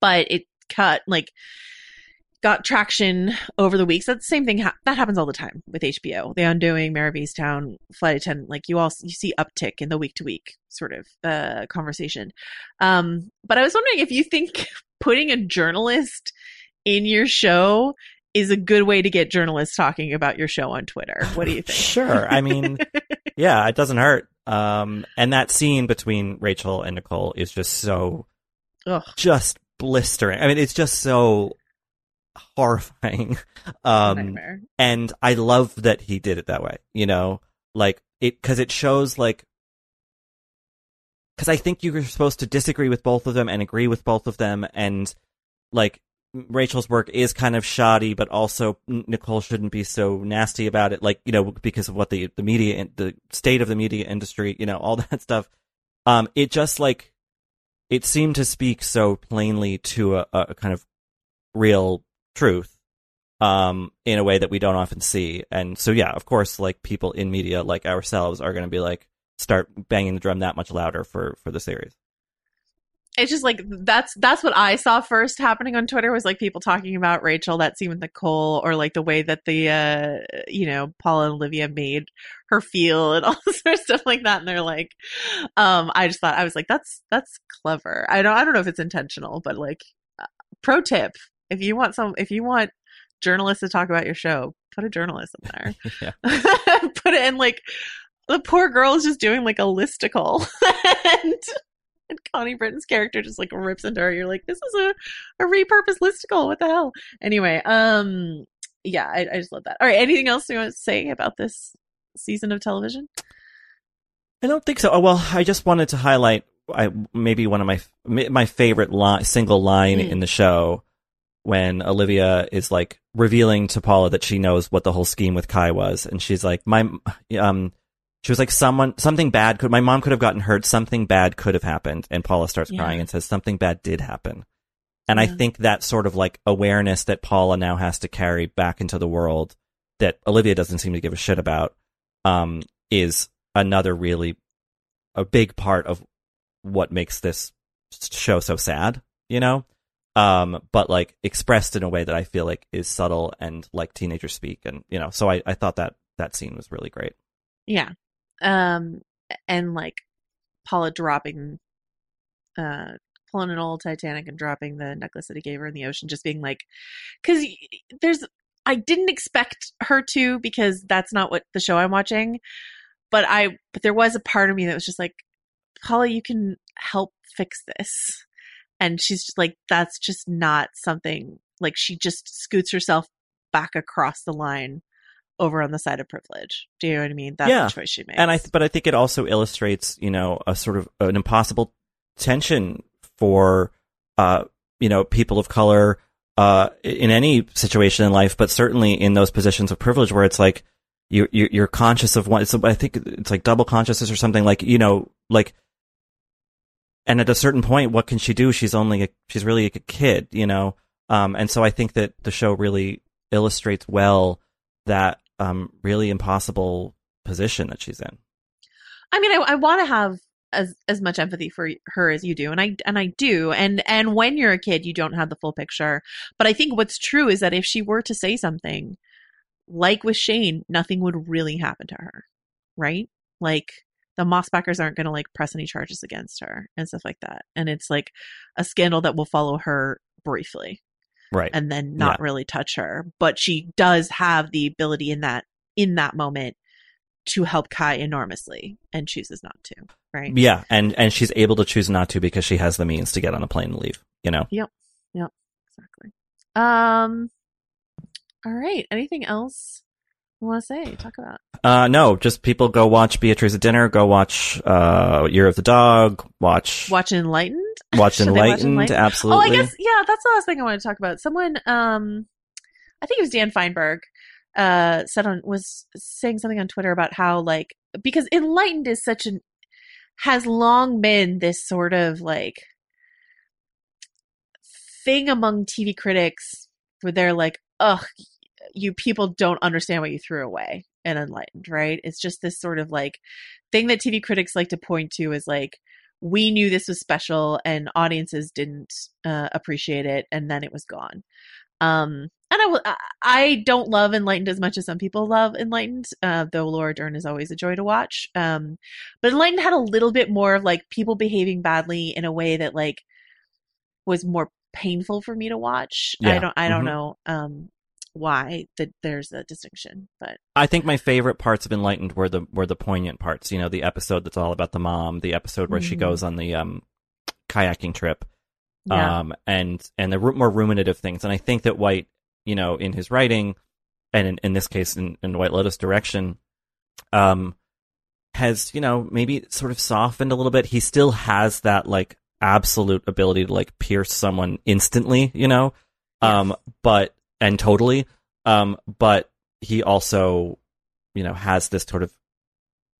but it cut like got traction over the weeks. That's the same thing ha- that happens all the time with HBO. The Undoing, Mare of Easttown, Flight Attendant. Like you all you see uptick in the week to week sort of uh, conversation. Um, but I was wondering if you think putting a journalist in your show is a good way to get journalists talking about your show on Twitter. What do you think? Sure. I mean, yeah, it doesn't hurt. Um, and that scene between Rachel and Nicole is just so, Ugh. just blistering. I mean, it's just so horrifying. Um, and I love that he did it that way, you know, like it, cause it shows like, cause I think you're supposed to disagree with both of them and agree with both of them. And like Rachel's work is kind of shoddy, but also Nicole shouldn't be so nasty about it. Like, you know, because of what the, the media, the state of the media industry, you know, all that stuff. Um, it just like, it seemed to speak so plainly to a, a kind of real truth, um, in a way that we don't often see. And so, yeah, of course, like people in media like ourselves are going to be like, start banging the drum that much louder for, for the series. it's just like that's that's what I saw first happening on Twitter was like people talking about Rachel that scene with Nicole or like the way that the uh you know Paula and Olivia made her feel and all sort of stuff like that and they're like um I just thought I was like that's that's clever I don't I don't know if it's intentional but like uh, pro tip if you want some if you want journalists to talk about your show put a journalist in there Yeah. put it in like the poor girl is just doing like a listicle and and Connie Britton's character just like rips into her. You're like, this is a, a repurposed listicle. What the hell? Anyway, um, yeah, I, I just love that. All right, anything else you want to say about this season of television? I don't think so. Oh, well, I just wanted to highlight I, maybe one of my my favorite li- single line Mm. in the show when Olivia is like revealing to Paula that she knows what the whole scheme with Kai was, and she's like, "My um." She was like, someone, something bad could, my mom could have gotten hurt. Something bad could have happened. And Paula starts Yeah. crying and says, something bad did happen. And I think that sort of like awareness that Paula now has to carry back into the world that Olivia doesn't seem to give a shit about, um, is another really a big part of what makes this show so sad, you know? Um, but like expressed in a way that I feel like is subtle and like teenagers speak. And, you know, so I, I thought that that scene was really great. Yeah. Um, and like Paula dropping, uh, pulling an old Titanic and dropping the necklace that he gave her in the ocean, just being like, because there's I didn't expect her to because that's not what the show I'm watching. But I, but there was a part of me that was just like, Paula, you can help fix this. And she's just like, that's just not something like she just scoots herself back across the line over on the side of privilege. Do you know what I mean? That's yeah. the choice she makes. And I, but I think it also illustrates, you know, a sort of an impossible tension for, uh, you know, people of color, uh, in any situation in life, but certainly in those positions of privilege where it's like, you, you you're conscious of one. It's, I think it's like double consciousness or something. Like you know, like, and at a certain point, what can she do? She's only a, she's really a kid, you know. Um, and so I think that the show really illustrates well that um really impossible position that she's in. I mean, I, I want to have as as much empathy for her as you do, and I and I do. And and when you're a kid, you don't have the full picture. But I think what's true is that if she were to say something, like with Shane, nothing would really happen to her, right? Like the Mossbachers aren't going to like press any charges against her and stuff like that. And it's like a scandal that will follow her briefly, right? And then not Yeah. really touch her. But she does have the ability in that in that moment to help Kai enormously, and chooses not to, right? Yeah, and and she's able to choose not to because she has the means to get on a plane and leave. You know. Yep. Yep. Exactly. Um. All right. Anything else want to say? Talk about. Uh, no, just people go watch Beatriz at dinner. Go watch uh, Year of the Dog. Watch Watch Enlightened. Watch they watch Enlightened. Absolutely. Oh, I guess yeah. That's the last thing I want to talk about. Someone, um, I think it was Dan Fienberg, uh, said on was saying something on Twitter about how like because Enlightened is such an has long been this sort of like thing among TV critics where they're like, ugh, you people don't understand what you threw away in Enlightened, right? It's just this sort of like thing that TV critics like to point to is like, we knew this was special and audiences didn't uh, appreciate it and then it was gone. Um, and I will, I- don't love Enlightened as much as some people love Enlightened, uh, though Laura Dern is always a joy to watch. Um, but Enlightened had a little bit more of like people behaving badly in a way that like was more painful for me to watch. I don't, I don't Mhm. know, um, why that there's a distinction, but I think my favorite parts of Enlightened were the were the poignant parts. You know, the episode that's all about the mom, the episode where she Mhm. goes on the um, kayaking trip, Yeah. um, and and the more ruminative things. And I think that White, you know, in his writing, and in, in this case, in, in White Lotus direction, um, has you know maybe sort of softened a little bit. He still has that like absolute ability to like pierce someone instantly, you know, um, but and totally, um, but he also, you know, has this sort of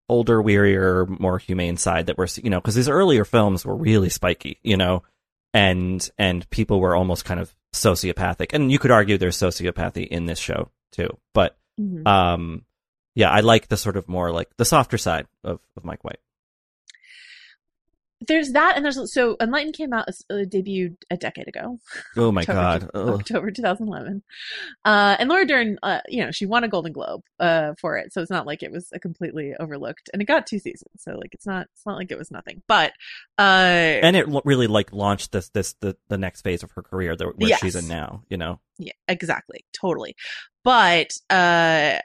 older, wearier, more humane side that we're, you know, because his earlier films were really spiky, you know, and and people were almost kind of sociopathic, and you could argue there's sociopathy in this show too, but Mhm. um, yeah, I like the sort of more like the softer side of of Mike White. There's that, and there's so Enlightened came out, uh, debuted a decade ago. Oh my October, god. October 2011. Uh, and Laura Dern, uh, you know, she won a Golden Globe uh, for it, so it's not like it was a completely overlooked. And it got two seasons, so like it's not it's not like it was nothing. But uh, and it really like launched this this the the next phase of her career that where Yes. she's in now, you know. Yeah, exactly. Totally. But uh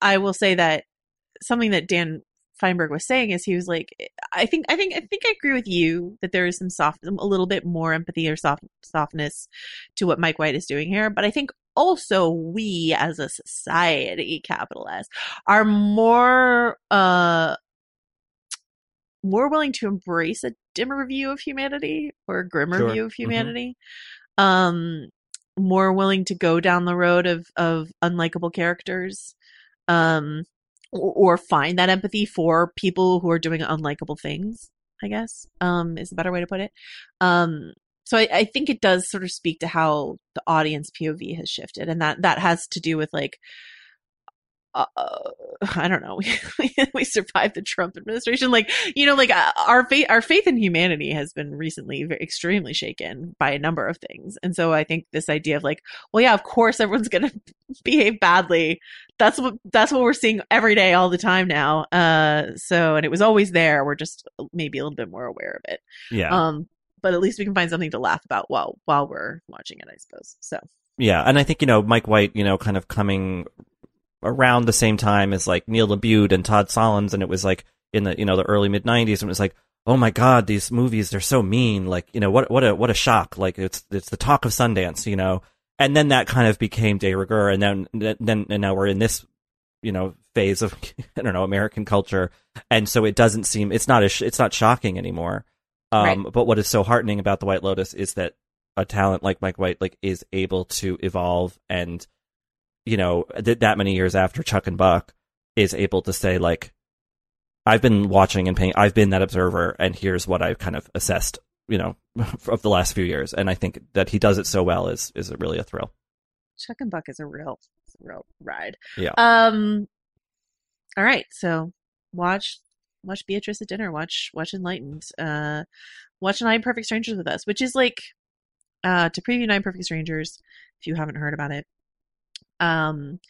I will say that something that Dan Fienberg was saying is he was like I think I think I think I agree with you that there is some soft a little bit more empathy or soft softness to what Mike White is doing here, but I think also we as a society, capital S, are more uh more willing to embrace a dimmer view of humanity or a grimmer Sure. view of Mhm. humanity. Um more willing to go down the road of of unlikable characters um or, find that empathy for people who are doing unlikable things i guess um is a better way to put it. Um so I, I think it does sort of speak to how the audience pov has shifted and that that has to do with like uh, I don't know. We, we survived the Trump administration. Like, you know, like uh, our faith, our faith in humanity has been recently ve- extremely shaken by a number of things. And so I think this idea of like, well, yeah, of course everyone's going to behave badly. That's what, that's what we're seeing every day, all the time now. Uh, so, and it was always there. We're just maybe a little bit more aware of it. Yeah. Um, but at least we can find something to laugh about while, while we're watching it, I suppose. So, Yeah, and I think you know Mike White, you know, kind of coming around the same time as like Neil LaBute and Todd Solondz, and it was like in the you know the early mid '90s, and it was like, oh my god, these movies they're so mean. Like you know what what a what a shock. Like it's it's the talk of Sundance, you know. And then that kind of became de rigueur, and then then and now we're in this you know phase of I don't know American culture, and so it doesn't seem it's not a sh- it's not shocking anymore. Um, Right. But what is so heartening about the White Lotus is that a talent like Mike White like is able to evolve and you know th- that many years after Chuck and Buck is able to say like I've been watching and paying I've been that observer and here's what I've kind of assessed you know of the last few years and I think that he does it so well is is really a thrill. Chuck and Buck is a real, real ride. Yeah. Um. All right, so watch watch Beatriz at dinner. Watch watch Enlightened. Uh, watch Nine Perfect Strangers with us, which is like uh to preview Nine Perfect Strangers. If you haven't heard about it, um,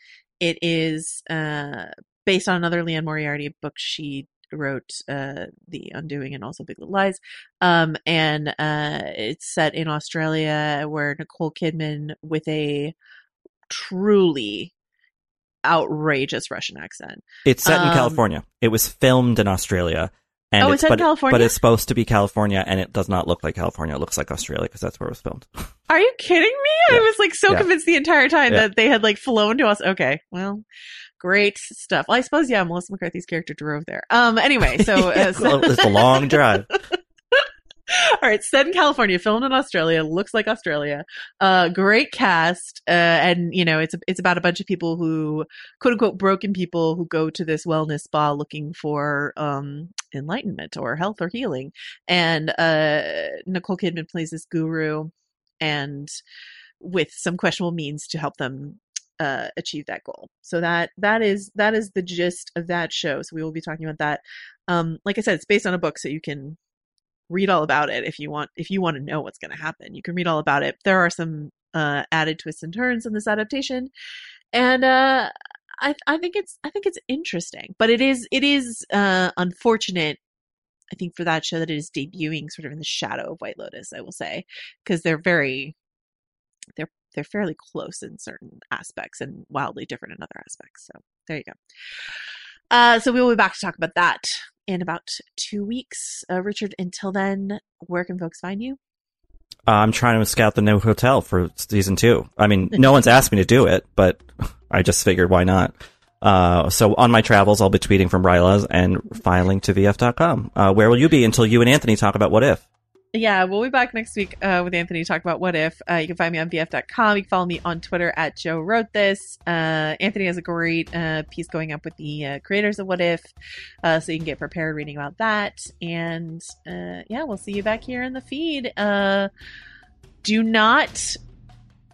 it is uh based on another Liane Moriarty book she wrote uh the undoing and also big little lies um and uh it's set in australia where nicole kidman with a truly outrageous russian accent It's set in Um, California. It was filmed in Australia. And Oh, it's in but, California? But it's supposed to be California, and it does not look like California. It looks like Australia because that's where it was filmed. Are you kidding me? I was like so Yeah. convinced the entire time Yeah. that they had like flown to us. Okay, well, great stuff. Well, I suppose yeah, Melissa McCarthy's character drove there. Um, anyway, so, uh, so- it's a long drive. all right, set in California, filmed in Australia, looks like Australia. Uh, great cast, uh, and you know it's it's about a bunch of people who quote unquote broken people who go to this wellness spa looking for um enlightenment or health or healing, and uh, Nicole Kidman plays this guru, and with some questionable means to help them uh, achieve that goal. So that that is that is the gist of that show. So we will be talking about that. Um, like I said, it's based on a book, so you can read all about it if you want if you want to know what's going to happen. You can read all about it. There are some uh, added twists and turns in this adaptation, and uh, I I think it's I think it's interesting, but it is it is uh, unfortunate. I think for that show that it is debuting sort of in the shadow of White Lotus. I will say because they're very they're they're fairly close in certain aspects and wildly different in other aspects. So there you go. Uh, so we will be back to talk about that in about two weeks. Uh, Richard, until then, where can folks find you? Uh, I'm trying to scout the new hotel for season two. I mean, no one's asked me to do it, but I just figured why not. Uh, so on my travels, I'll be tweeting from Ryla's and filing to VF.com. Uh, where will you be until you and Anthony talk about what if? Yeah, we'll be back next week uh, with Anthony to talk about what if. Uh, you can find me on VF.com. You can follow me on Twitter at Joe Wrote This. Uh, Anthony has a great uh, piece going up with the uh, creators of What If, uh, so you can get prepared reading about that. And uh, yeah, we'll see you back here in the feed. Uh, do not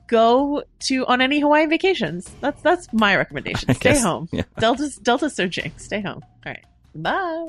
go to on any Hawaiian vacations. That's that's my recommendation. I Stay guess, home. yeah. Delta Delta surging. Stay home. All right. Bye.